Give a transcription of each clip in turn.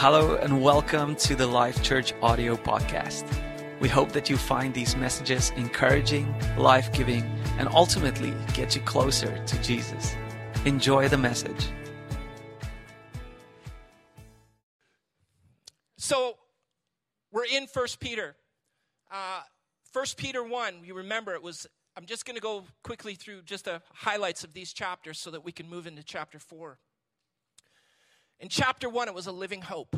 Hello and welcome to the Life Church audio podcast. We hope that you find these messages encouraging, life giving, and ultimately get you closer to Jesus. Enjoy the message. So we're in First Peter. Uh, First Peter 1, you remember it was, I'm just going to go quickly through just the highlights of these chapters so that we can move into chapter 4. In chapter 1, it was a living hope.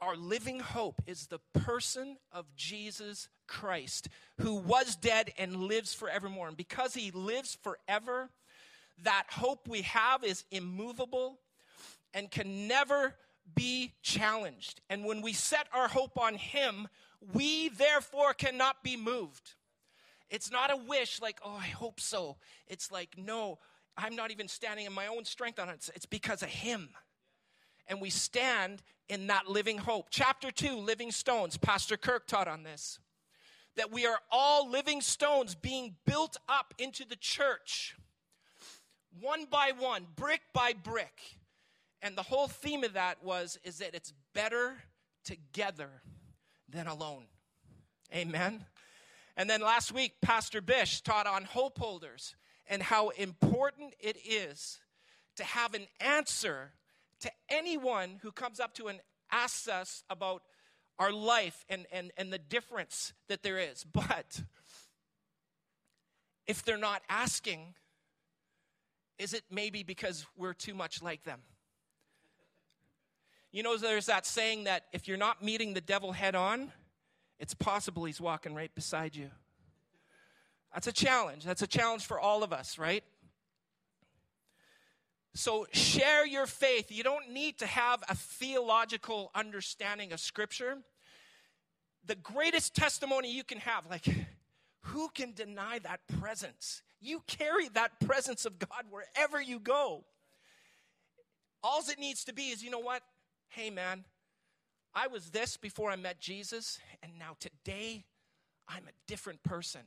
Our living hope is the person of Jesus Christ, who was dead and lives forevermore. And because he lives forever, that hope we have is immovable and can never be challenged. And when we set our hope on him, we therefore cannot be moved. It's not a wish like, oh, I hope so. It's like, no, I'm not even standing in my own strength on it. It's because of him and we stand in that living hope. Chapter 2, Living Stones. Pastor Kirk taught on this. That we are all living stones being built up into the church, one by one, brick by brick. And the whole theme of that was is that it's better together than alone. Amen. And then last week, Pastor Bish taught on hope holders and how important it is to have an answer to anyone who comes up to and asks us about our life and, and, and the difference that there is. But if they're not asking, is it maybe because we're too much like them? You know, there's that saying that if you're not meeting the devil head on, it's possible he's walking right beside you. That's a challenge. That's a challenge for all of us, right? So share your faith. You don't need to have a theological understanding of Scripture. The greatest testimony you can have, like, who can deny that presence? You carry that presence of God wherever you go. All it needs to be is, you know what? Hey, man, I was this before I met Jesus, and now today I'm a different person.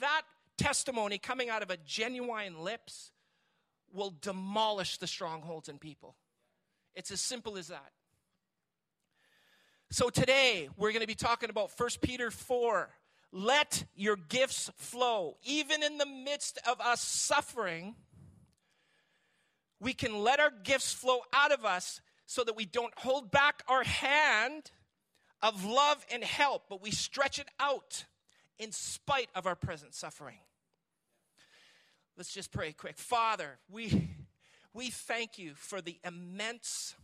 That testimony coming out of a genuine lips will demolish the strongholds in people. It's as simple as that. So today we're going to be talking about 1 Peter 4. Let your gifts flow. Even in the midst of us suffering, we can let our gifts flow out of us so that we don't hold back our hand of love and help, but we stretch it out in spite of our present suffering. Let's just pray quick. Father, we, we thank you for the immense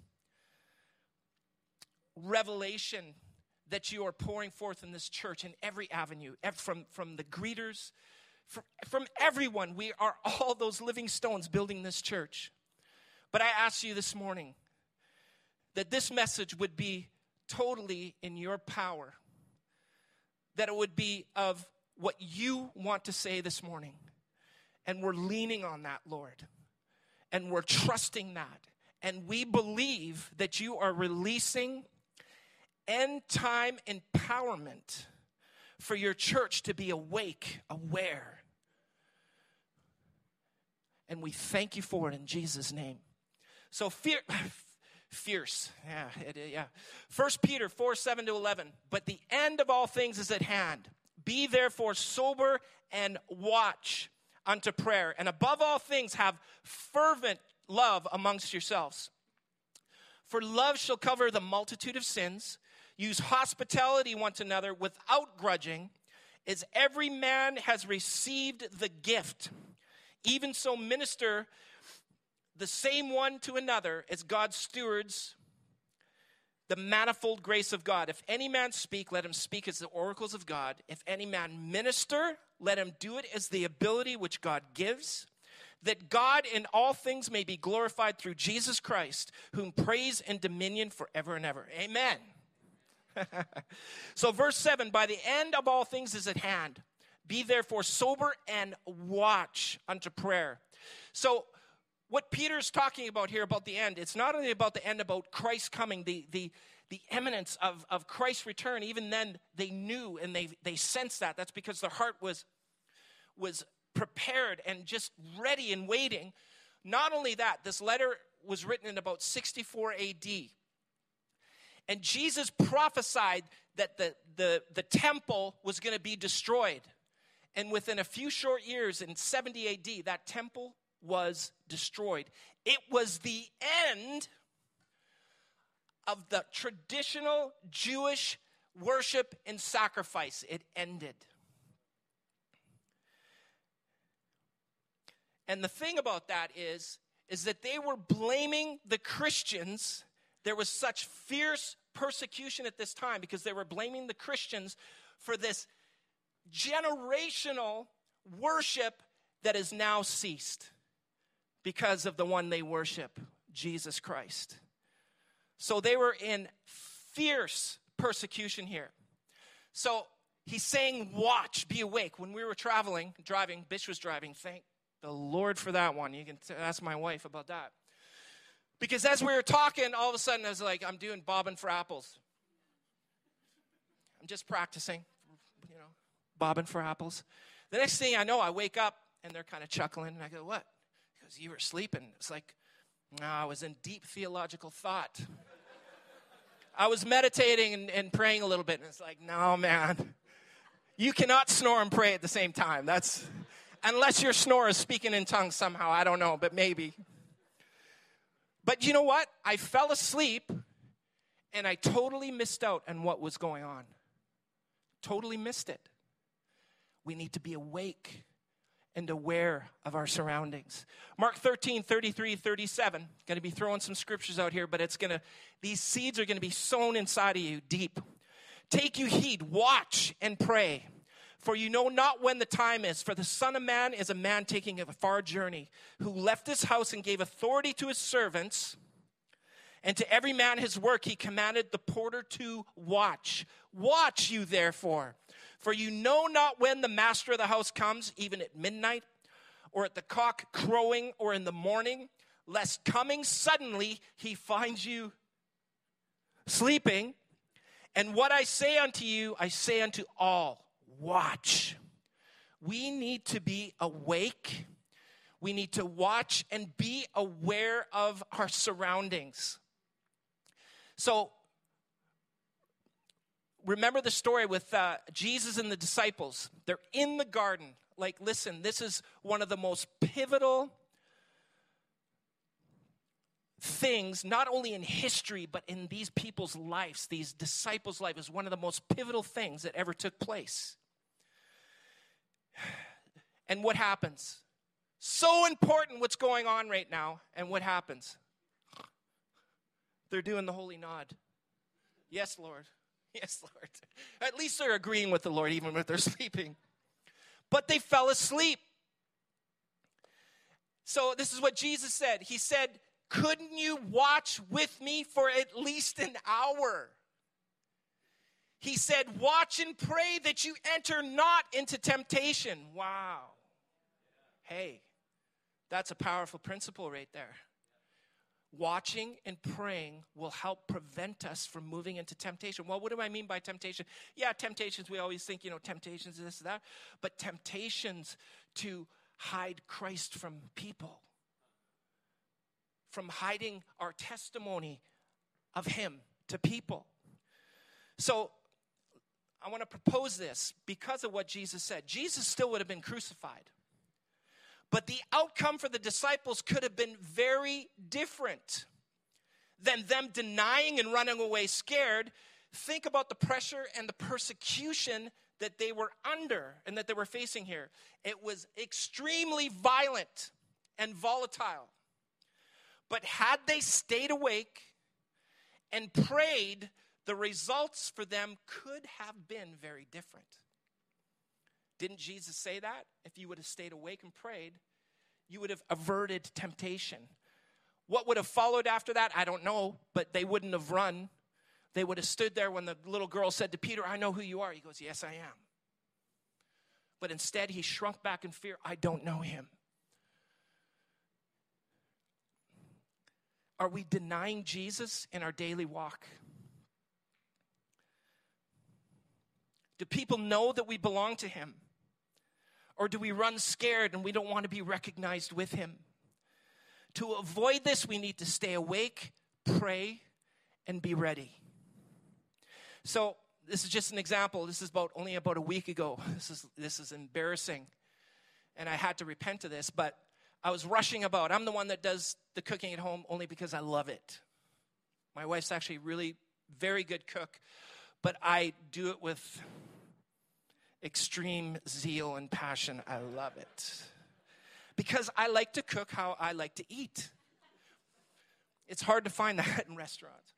revelation that you are pouring forth in this church in every avenue, from, from the greeters, from, from everyone. We are all those living stones building this church. But I ask you this morning that this message would be totally in your power, that it would be of what you want to say this morning. And we're leaning on that, Lord. And we're trusting that. And we believe that you are releasing end time empowerment for your church to be awake, aware. And we thank you for it in Jesus' name. So, fear, fierce. Yeah, it, yeah. First Peter 4 7 to 11. But the end of all things is at hand. Be therefore sober and watch unto prayer. And above all things, have fervent love amongst yourselves. For love shall cover the multitude of sins. Use hospitality one to another without grudging, as every man has received the gift. Even so, minister the same one to another as God's stewards the manifold grace of God. If any man speak, let him speak as the oracles of God. If any man minister, let him do it as the ability which God gives, that God in all things may be glorified through Jesus Christ, whom praise and dominion forever and ever. Amen. so, verse 7 by the end of all things is at hand. Be therefore sober and watch unto prayer. So, what Peter's talking about here about the end, it's not only about the end, about Christ coming, the, the, the eminence of, of Christ's return. Even then, they knew and they, they sensed that. That's because their heart was, was prepared and just ready and waiting. Not only that, this letter was written in about 64 AD. And Jesus prophesied that the, the, the temple was going to be destroyed. And within a few short years, in 70 AD, that temple was destroyed. It was the end of the traditional Jewish worship and sacrifice. It ended. And the thing about that is, is that they were blaming the Christians. There was such fierce persecution at this time because they were blaming the Christians for this generational worship that has now ceased because of the one they worship, Jesus Christ. So they were in fierce persecution here. So he's saying, Watch, be awake. When we were traveling, driving, Bish was driving, thank the Lord for that one. You can ask my wife about that. Because as we were talking, all of a sudden I was like, I'm doing bobbing for apples. I'm just practicing, you know, bobbing for apples. The next thing I know, I wake up and they're kind of chuckling, and I go, What? Because you were sleeping. It's like, no, I was in deep theological thought. I was meditating and, and praying a little bit, and it's like, no, man. You cannot snore and pray at the same time. That's unless your snore is speaking in tongues somehow. I don't know, but maybe. But you know what? I fell asleep and I totally missed out on what was going on. Totally missed it. We need to be awake and aware of our surroundings. Mark 13, 33, 37. Going to be throwing some scriptures out here, but it's going to, these seeds are going to be sown inside of you deep. Take you heed, watch and pray. For you know not when the time is. For the Son of Man is a man taking a far journey, who left his house and gave authority to his servants. And to every man his work, he commanded the porter to watch. Watch you, therefore, for you know not when the master of the house comes, even at midnight, or at the cock crowing, or in the morning, lest coming suddenly he finds you sleeping. And what I say unto you, I say unto all watch. We need to be awake. We need to watch and be aware of our surroundings. So, remember the story with uh, Jesus and the disciples. They're in the garden. Like, listen, this is one of the most pivotal things, not only in history, but in these people's lives. These disciples' life is one of the most pivotal things that ever took place. And what happens? So important what's going on right now. And what happens? They're doing the holy nod. Yes, Lord. Yes, Lord. At least they're agreeing with the Lord, even if they're sleeping. But they fell asleep. So, this is what Jesus said. He said, Couldn't you watch with me for at least an hour? He said, Watch and pray that you enter not into temptation. Wow. Hey, that's a powerful principle right there. Watching and praying will help prevent us from moving into temptation. Well, what do I mean by temptation? Yeah, temptations, we always think, you know, temptations, this, that, but temptations to hide Christ from people, from hiding our testimony of Him to people. So, I want to propose this because of what Jesus said. Jesus still would have been crucified. But the outcome for the disciples could have been very different than them denying and running away scared. Think about the pressure and the persecution that they were under and that they were facing here. It was extremely violent and volatile. But had they stayed awake and prayed, the results for them could have been very different. Didn't Jesus say that? If you would have stayed awake and prayed, you would have averted temptation. What would have followed after that? I don't know, but they wouldn't have run. They would have stood there when the little girl said to Peter, I know who you are. He goes, Yes, I am. But instead, he shrunk back in fear. I don't know him. Are we denying Jesus in our daily walk? Do people know that we belong to him? Or do we run scared and we don't want to be recognized with Him? To avoid this, we need to stay awake, pray, and be ready. So this is just an example. This is about only about a week ago. This is this is embarrassing. And I had to repent of this, but I was rushing about. I'm the one that does the cooking at home only because I love it. My wife's actually really very good cook, but I do it with extreme zeal and passion. I love it. Because I like to cook how I like to eat. It's hard to find that in restaurants.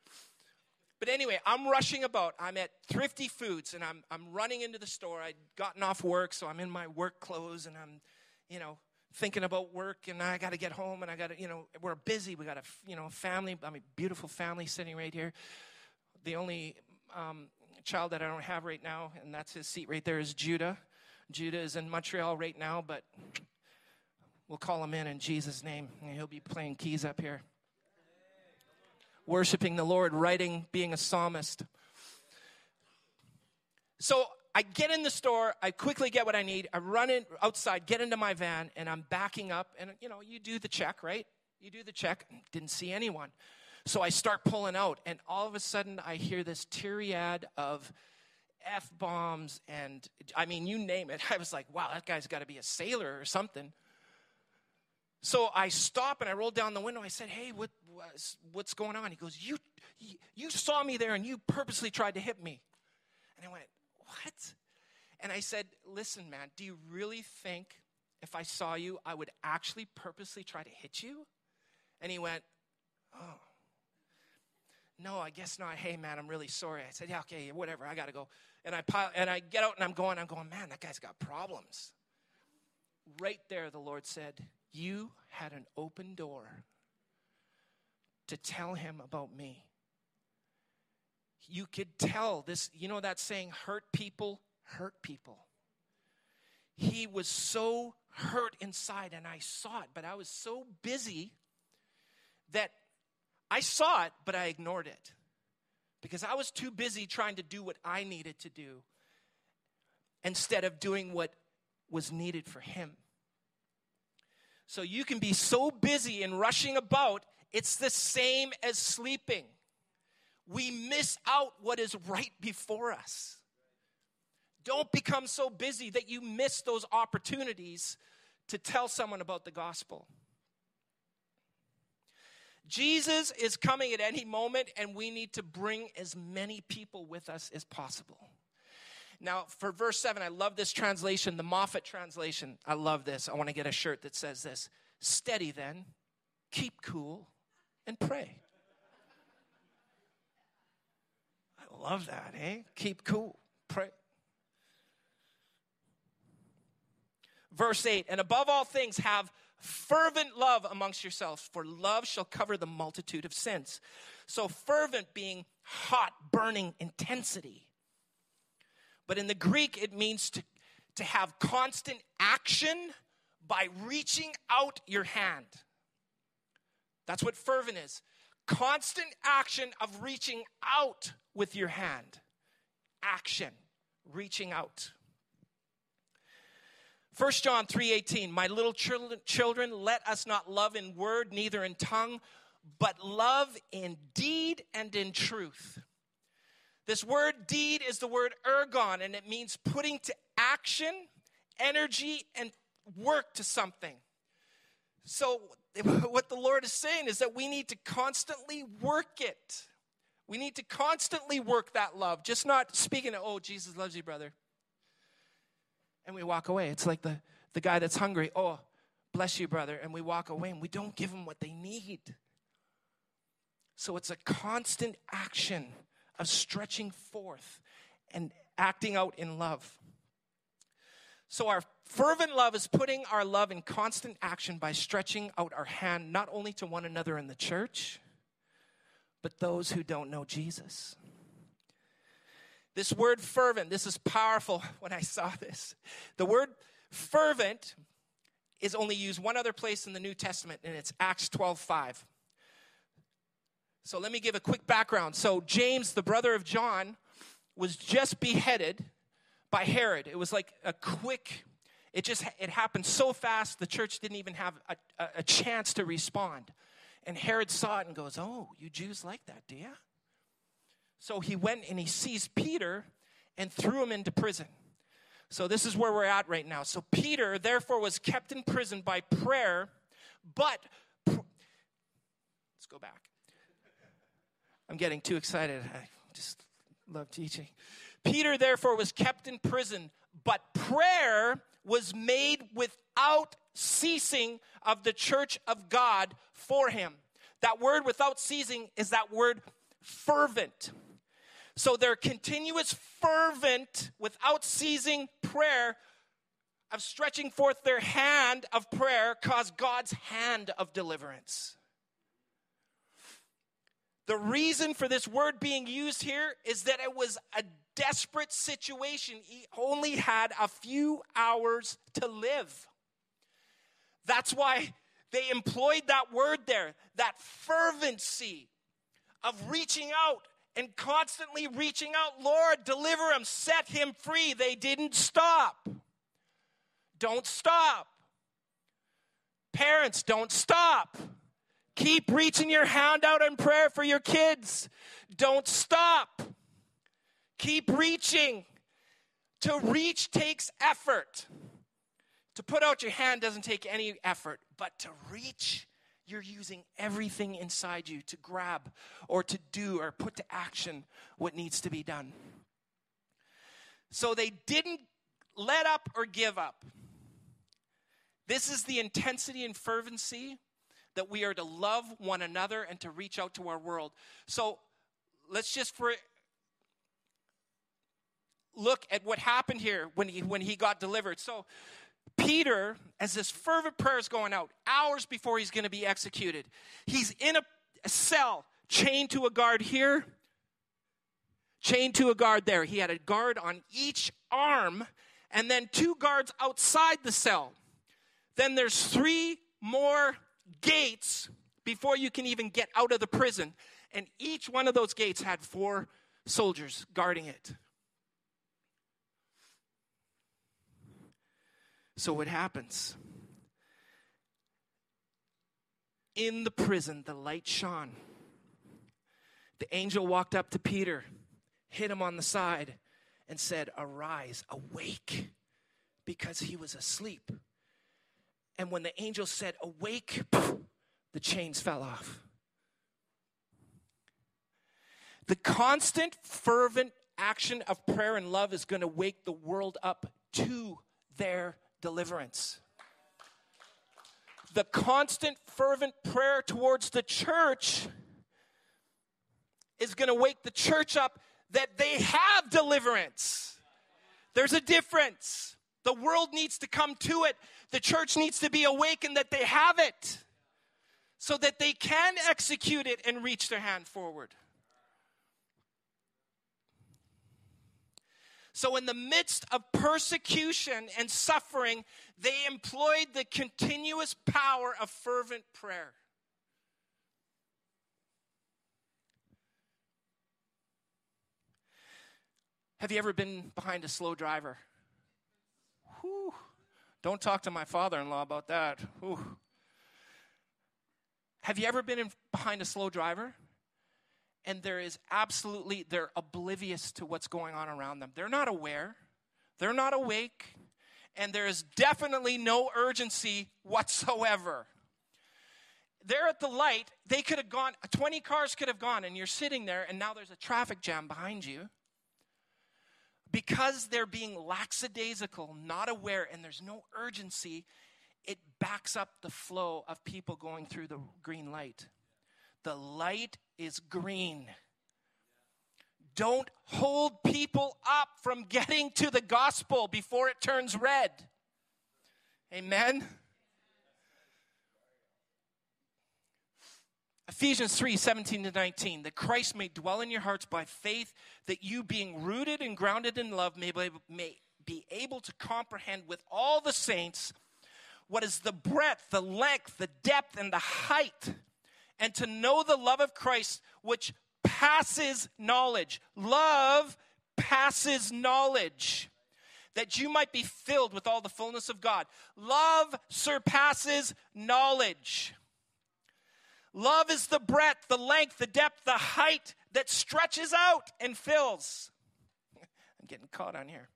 But anyway, I'm rushing about. I'm at Thrifty Foods and I'm, I'm running into the store. I'd gotten off work, so I'm in my work clothes and I'm, you know, thinking about work and I got to get home and I got to, you know, we're busy. We got a, you know, family. I mean, beautiful family sitting right here. The only um, child that I don't have right now, and that's his seat right there, is Judah. Judah is in Montreal right now, but we'll call him in in Jesus' name. And he'll be playing keys up here, worshiping the Lord, writing, being a psalmist. So I get in the store, I quickly get what I need, I run in outside, get into my van, and I'm backing up. And you know, you do the check, right? You do the check, didn't see anyone. So I start pulling out, and all of a sudden I hear this tirade of F bombs, and I mean, you name it. I was like, wow, that guy's got to be a sailor or something. So I stop and I roll down the window. I said, hey, what, what's going on? He goes, you, you saw me there and you purposely tried to hit me. And I went, what? And I said, listen, man, do you really think if I saw you, I would actually purposely try to hit you? And he went, oh. No, I guess not. Hey, man, I'm really sorry. I said, yeah, okay, whatever. I got to go. And I pile, and I get out and I'm going. I'm going, man, that guy's got problems. Right there, the Lord said, you had an open door to tell him about me. You could tell this, you know that saying, hurt people hurt people. He was so hurt inside, and I saw it, but I was so busy that I saw it, but I ignored it because I was too busy trying to do what I needed to do instead of doing what was needed for him. So you can be so busy and rushing about, it's the same as sleeping. We miss out what is right before us. Don't become so busy that you miss those opportunities to tell someone about the gospel. Jesus is coming at any moment, and we need to bring as many people with us as possible. Now, for verse 7, I love this translation, the Moffatt translation. I love this. I want to get a shirt that says this Steady then, keep cool, and pray. I love that, eh? Keep cool, pray. Verse 8, and above all things, have fervent love amongst yourselves, for love shall cover the multitude of sins. So, fervent being hot, burning intensity. But in the Greek, it means to, to have constant action by reaching out your hand. That's what fervent is constant action of reaching out with your hand. Action, reaching out. 1 John 3:18 My little children let us not love in word neither in tongue but love in deed and in truth. This word deed is the word ergon and it means putting to action energy and work to something. So what the Lord is saying is that we need to constantly work it. We need to constantly work that love, just not speaking, oh, Jesus loves you, brother and we walk away. It's like the, the guy that's hungry. Oh, bless you, brother. And we walk away and we don't give them what they need. So it's a constant action of stretching forth and acting out in love. So our fervent love is putting our love in constant action by stretching out our hand not only to one another in the church, but those who don't know Jesus. This word fervent, this is powerful when I saw this. The word fervent is only used one other place in the New Testament, and it's Acts 12 5. So let me give a quick background. So, James, the brother of John, was just beheaded by Herod. It was like a quick, it just it happened so fast the church didn't even have a, a, a chance to respond. And Herod saw it and goes, Oh, you Jews like that, do you? So he went and he seized Peter and threw him into prison. So this is where we're at right now. So Peter, therefore, was kept in prison by prayer, but pr- let's go back. I'm getting too excited. I just love teaching. Peter, therefore, was kept in prison, but prayer was made without ceasing of the church of God for him. That word without ceasing is that word fervent. So their continuous, fervent, without ceasing prayer of stretching forth their hand of prayer caused God's hand of deliverance. The reason for this word being used here is that it was a desperate situation. He only had a few hours to live. That's why they employed that word there, that fervency of reaching out and constantly reaching out, Lord, deliver him, set him free. They didn't stop. Don't stop. Parents, don't stop. Keep reaching your hand out in prayer for your kids. Don't stop. Keep reaching. To reach takes effort. To put out your hand doesn't take any effort, but to reach, you're using everything inside you to grab or to do or put to action what needs to be done. So they didn't let up or give up. This is the intensity and fervency that we are to love one another and to reach out to our world. So let's just for look at what happened here when he when he got delivered. So Peter, as this fervent prayer is going out, hours before he's going to be executed, he's in a, a cell, chained to a guard here, chained to a guard there. He had a guard on each arm, and then two guards outside the cell. Then there's three more gates before you can even get out of the prison. And each one of those gates had four soldiers guarding it. So what happens? In the prison, the light shone. The angel walked up to Peter, hit him on the side, and said, Arise, awake, because he was asleep. And when the angel said, Awake, the chains fell off. The constant, fervent action of prayer and love is going to wake the world up to their deliverance. The constant, fervent prayer towards the church is going to wake the church up that they have deliverance. There's a difference. The world needs to come to it. The church needs to be awakened that they have it so that they can execute it and reach their hand forward. So, in the midst of persecution and suffering, they employed the continuous power of fervent prayer. Have you ever been behind a slow driver? Whew. Don't talk to my father in law about that. Whew. Have you ever been in, behind a slow driver? And there is absolutely, they're oblivious to what's going on around them. They're not aware, they're not awake, and there is definitely no urgency whatsoever. They're at the light, they could have gone, 20 cars could have gone, and you're sitting there, and now there's a traffic jam behind you. Because they're being lackadaisical, not aware, and there's no urgency, it backs up the flow of people going through the green light. The light is green. Don't hold people up from getting to the gospel before it turns red. Amen. Ephesians 3 17 to 19, that Christ may dwell in your hearts by faith, that you, being rooted and grounded in love, may be, may be able to comprehend with all the saints what is the breadth, the length, the depth, and the height and to know the love of Christ, which passes knowledge. Love passes knowledge. That you might be filled with all the fullness of God. Love surpasses knowledge. Love is the breadth, the length, the depth, the height that stretches out and fills. I'm getting caught on here.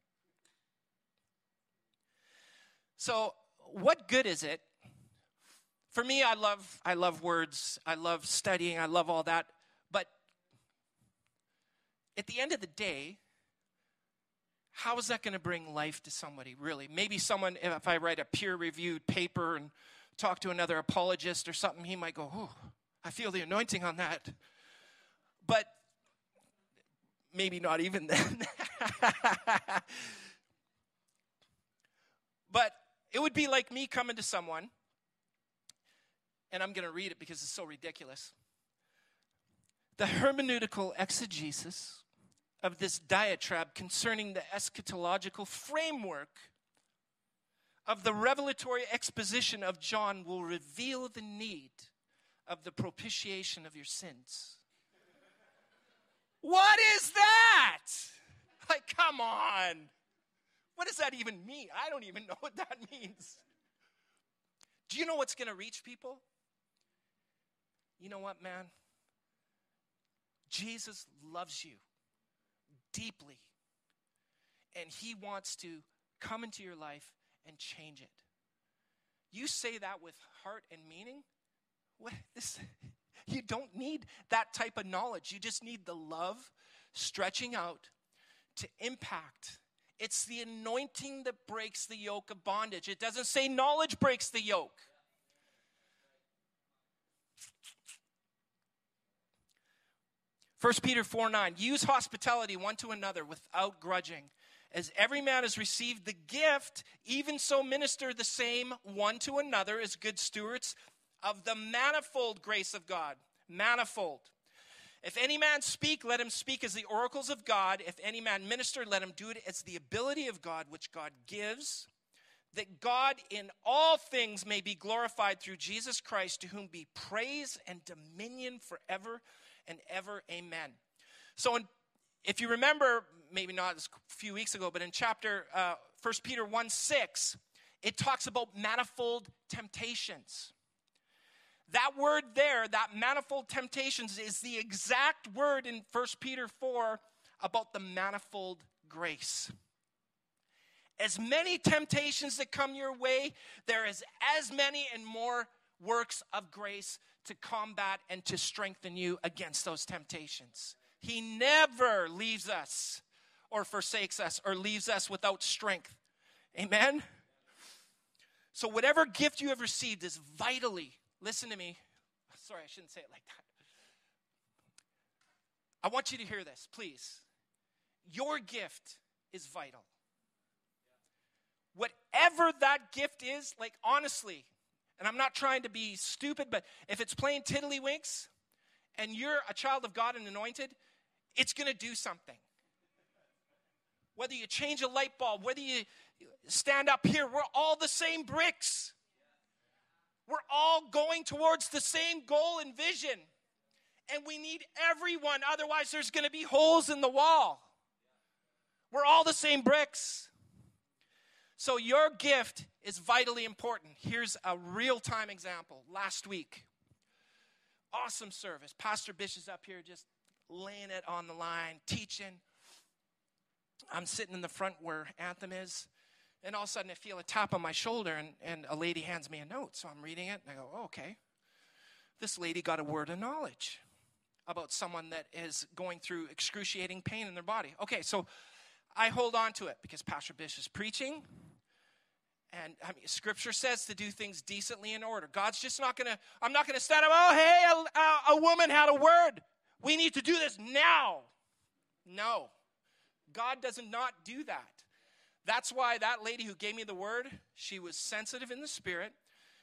So, what good is it? For me, I love I love words. I love studying. I love all that. But at the end of the day, how is that going to bring life to somebody, really? Maybe someone, if I write a peer reviewed paper and talk to another apologist or something, he might go, Oh, I feel the anointing on that. But maybe not even then. but it would be like me coming to someone, and I'm going to read it because it's so ridiculous. The hermeneutical exegesis of this diatribe concerning the eschatological framework of the revelatory exposition of John will reveal the need of the propitiation of your sins. What is that? Like, come on. What does that even mean? I don't even know what that means. Do you know what's going to reach people? You know what, man? Jesus loves you deeply, and he wants to come into your life and change it. You say that with heart and meaning? What this you don't need that type of knowledge. You just need the love stretching out to impact it's the anointing that breaks the yoke of bondage. It doesn't say knowledge breaks the yoke. First Peter 4 9, use hospitality one to another without grudging. As every man has received the gift, even so minister the same one to another as good stewards of the manifold grace of God. Manifold. If any man speak, let him speak as the oracles of God. If any man minister, let him do it as the ability of God, which God gives, that God in all things may be glorified through Jesus Christ, to whom be praise and dominion forever and ever. Amen. So, in, if you remember, maybe not a few weeks ago, but in chapter uh, 1 Peter 1 6, it talks about manifold temptations. That word there, that manifold temptations, is the exact word in 1 Peter 4 about the manifold grace. As many temptations that come your way, there is as many and more works of grace to combat and to strengthen you against those temptations. He never leaves us or forsakes us or leaves us without strength. Amen? So, whatever gift you have received is vitally Listen to me. Sorry, I shouldn't say it like that. I want you to hear this, please. Your gift is vital. Whatever that gift is, like honestly, and I'm not trying to be stupid, but if it's playing tiddlywinks and you're a child of God and anointed, it's going to do something. Whether you change a light bulb, whether you stand up here, we're all the same bricks. We're all going towards the same goal and vision. And we need everyone, otherwise, there's going to be holes in the wall. We're all the same bricks. So, your gift is vitally important. Here's a real time example. Last week, awesome service. Pastor Bish is up here just laying it on the line, teaching. I'm sitting in the front where Anthem is. And all of a sudden, I feel a tap on my shoulder, and, and a lady hands me a note. So I'm reading it, and I go, oh, okay. This lady got a word of knowledge about someone that is going through excruciating pain in their body. Okay, so I hold on to it because Pastor Bish is preaching. And I mean, Scripture says to do things decently in order. God's just not gonna. I'm not gonna stand up. Oh, hey, a, a woman had a word. We need to do this now. No, God does not do that. That's why that lady who gave me the word, she was sensitive in the spirit.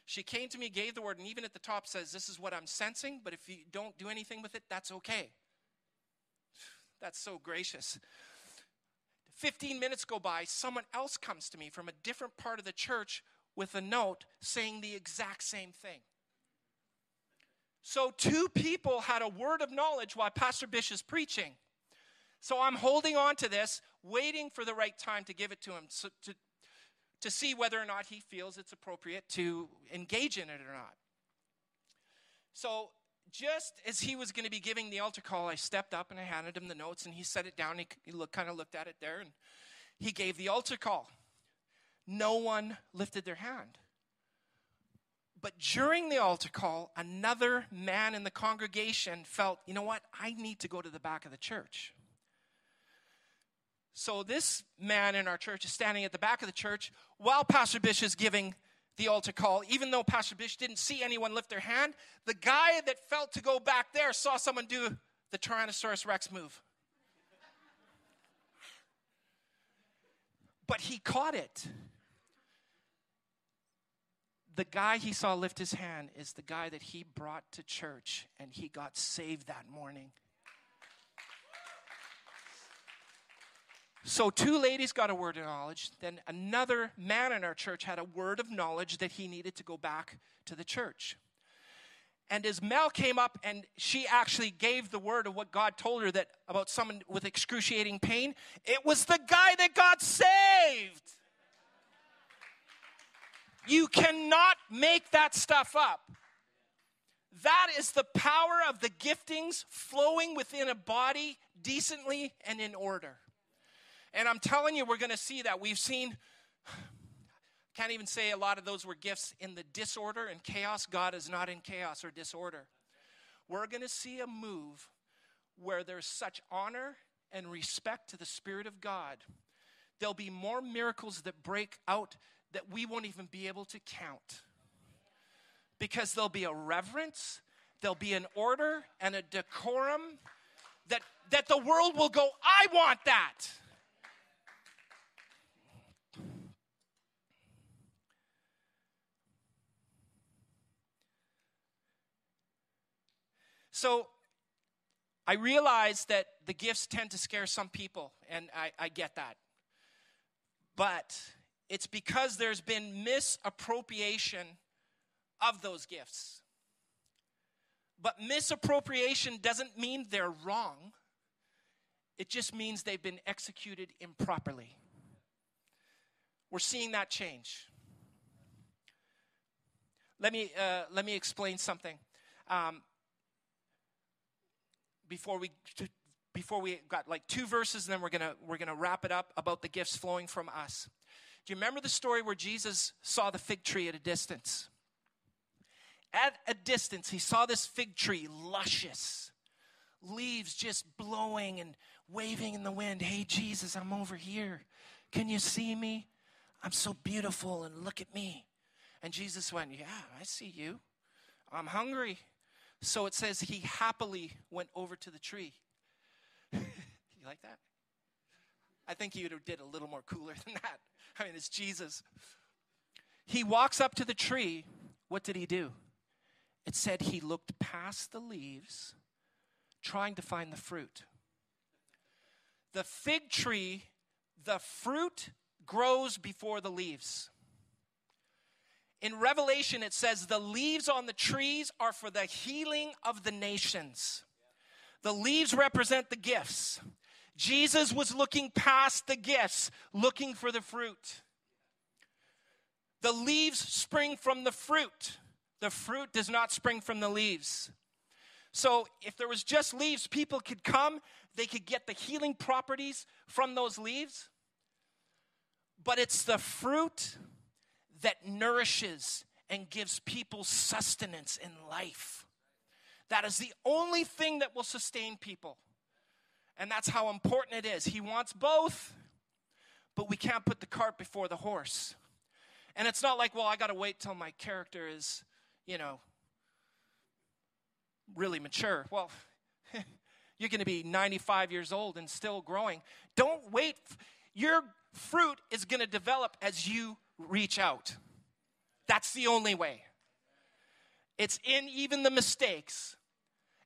She came to me, gave the word, and even at the top says, This is what I'm sensing, but if you don't do anything with it, that's okay. That's so gracious. 15 minutes go by, someone else comes to me from a different part of the church with a note saying the exact same thing. So, two people had a word of knowledge while Pastor Bish is preaching. So I'm holding on to this, waiting for the right time to give it to him so to, to see whether or not he feels it's appropriate to engage in it or not. So just as he was going to be giving the altar call, I stepped up and I handed him the notes, and he set it down. He, he looked, kind of looked at it there, and he gave the altar call. No one lifted their hand. But during the altar call, another man in the congregation felt, you know what? I need to go to the back of the church. So this man in our church is standing at the back of the church while Pastor Bish is giving the altar call. Even though Pastor Bish didn't see anyone lift their hand, the guy that felt to go back there saw someone do the Tyrannosaurus Rex move. But he caught it. The guy he saw lift his hand is the guy that he brought to church and he got saved that morning. So, two ladies got a word of knowledge. Then, another man in our church had a word of knowledge that he needed to go back to the church. And as Mel came up and she actually gave the word of what God told her that about someone with excruciating pain, it was the guy that got saved. You cannot make that stuff up. That is the power of the giftings flowing within a body decently and in order. And I'm telling you, we're going to see that. We've seen, can't even say a lot of those were gifts in the disorder and chaos. God is not in chaos or disorder. We're going to see a move where there's such honor and respect to the Spirit of God. There'll be more miracles that break out that we won't even be able to count. Because there'll be a reverence, there'll be an order and a decorum that, that the world will go, I want that. So I realize that the gifts tend to scare some people, and I, I get that. But it's because there's been misappropriation of those gifts. But misappropriation doesn't mean they're wrong, it just means they've been executed improperly. We're seeing that change. Let me, uh, let me explain something. Um, before we before we got like two verses and then we're gonna we're gonna wrap it up about the gifts flowing from us. Do you remember the story where jesus saw the fig tree at a distance? At a distance he saw this fig tree luscious. Leaves just blowing and waving in the wind. Hey jesus i'm over here. Can you see me? I'm so beautiful and look at me. And jesus went yeah i see you. I'm hungry so it says he happily went over to the tree. you like that? I think you would have did a little more cooler than that. I mean, it's Jesus. He walks up to the tree. What did he do? It said he looked past the leaves, trying to find the fruit. The fig tree, the fruit grows before the leaves. In Revelation, it says, The leaves on the trees are for the healing of the nations. The leaves represent the gifts. Jesus was looking past the gifts, looking for the fruit. The leaves spring from the fruit. The fruit does not spring from the leaves. So, if there was just leaves, people could come, they could get the healing properties from those leaves. But it's the fruit that nourishes and gives people sustenance in life. That is the only thing that will sustain people. And that's how important it is. He wants both, but we can't put the cart before the horse. And it's not like, well, I got to wait till my character is, you know, really mature. Well, you're going to be 95 years old and still growing. Don't wait. Your fruit is going to develop as you reach out. That's the only way. It's in even the mistakes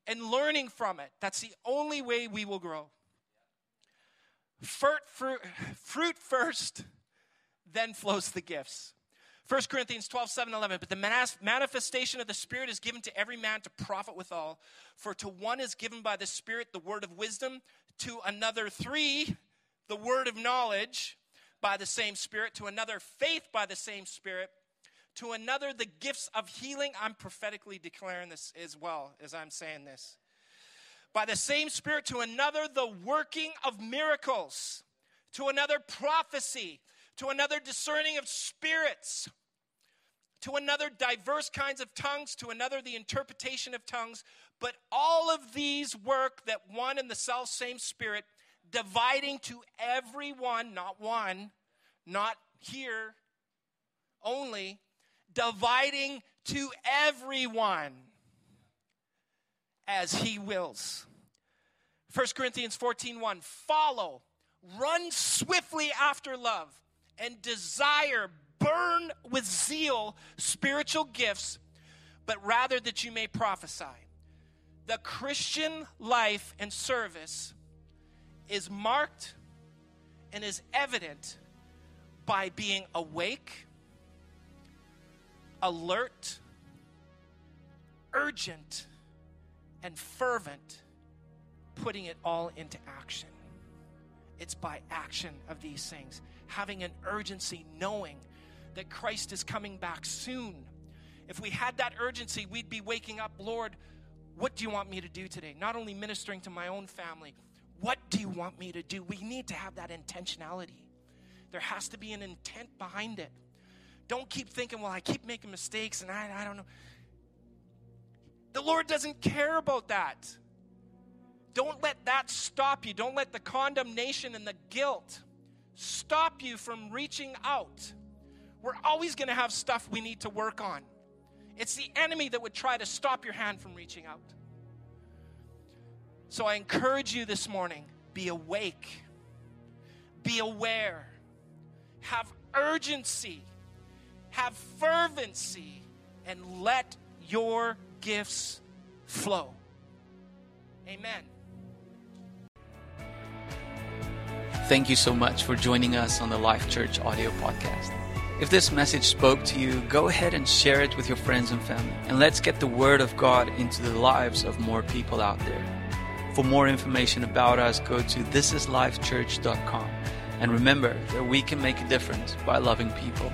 and learning from it. That's the only way we will grow. Fruit, fruit, fruit first, then flows the gifts. 1 Corinthians 12, 7, 11. But the manifestation of the Spirit is given to every man to profit withal. For to one is given by the Spirit the word of wisdom, to another, three, the word of knowledge by the same Spirit, to another, faith by the same Spirit, To another, the gifts of healing. I'm prophetically declaring this as well as I'm saying this. By the same Spirit, to another, the working of miracles. To another, prophecy. To another, discerning of spirits. To another, diverse kinds of tongues. To another, the interpretation of tongues. But all of these work that one and the self same Spirit, dividing to everyone, not one, not here only, dividing to everyone as he wills. 1 Corinthians 14 1 Follow, run swiftly after love, and desire, burn with zeal spiritual gifts, but rather that you may prophesy. The Christian life and service is marked and is evident by being awake, alert, urgent, and fervent, putting it all into action. It's by action of these things, having an urgency, knowing that Christ is coming back soon. If we had that urgency, we'd be waking up, Lord, what do you want me to do today? Not only ministering to my own family, what do you want me to do? We need to have that intentionality. There has to be an intent behind it. Don't keep thinking, well, I keep making mistakes and I, I don't know. The Lord doesn't care about that. Don't let that stop you. Don't let the condemnation and the guilt stop you from reaching out. We're always going to have stuff we need to work on. It's the enemy that would try to stop your hand from reaching out. So I encourage you this morning be awake, be aware, have urgency, have fervency, and let your gifts flow. Amen. Thank you so much for joining us on the Life Church audio podcast. If this message spoke to you, go ahead and share it with your friends and family. And let's get the Word of God into the lives of more people out there. For more information about us, go to thisislifechurch.com. And remember that we can make a difference by loving people.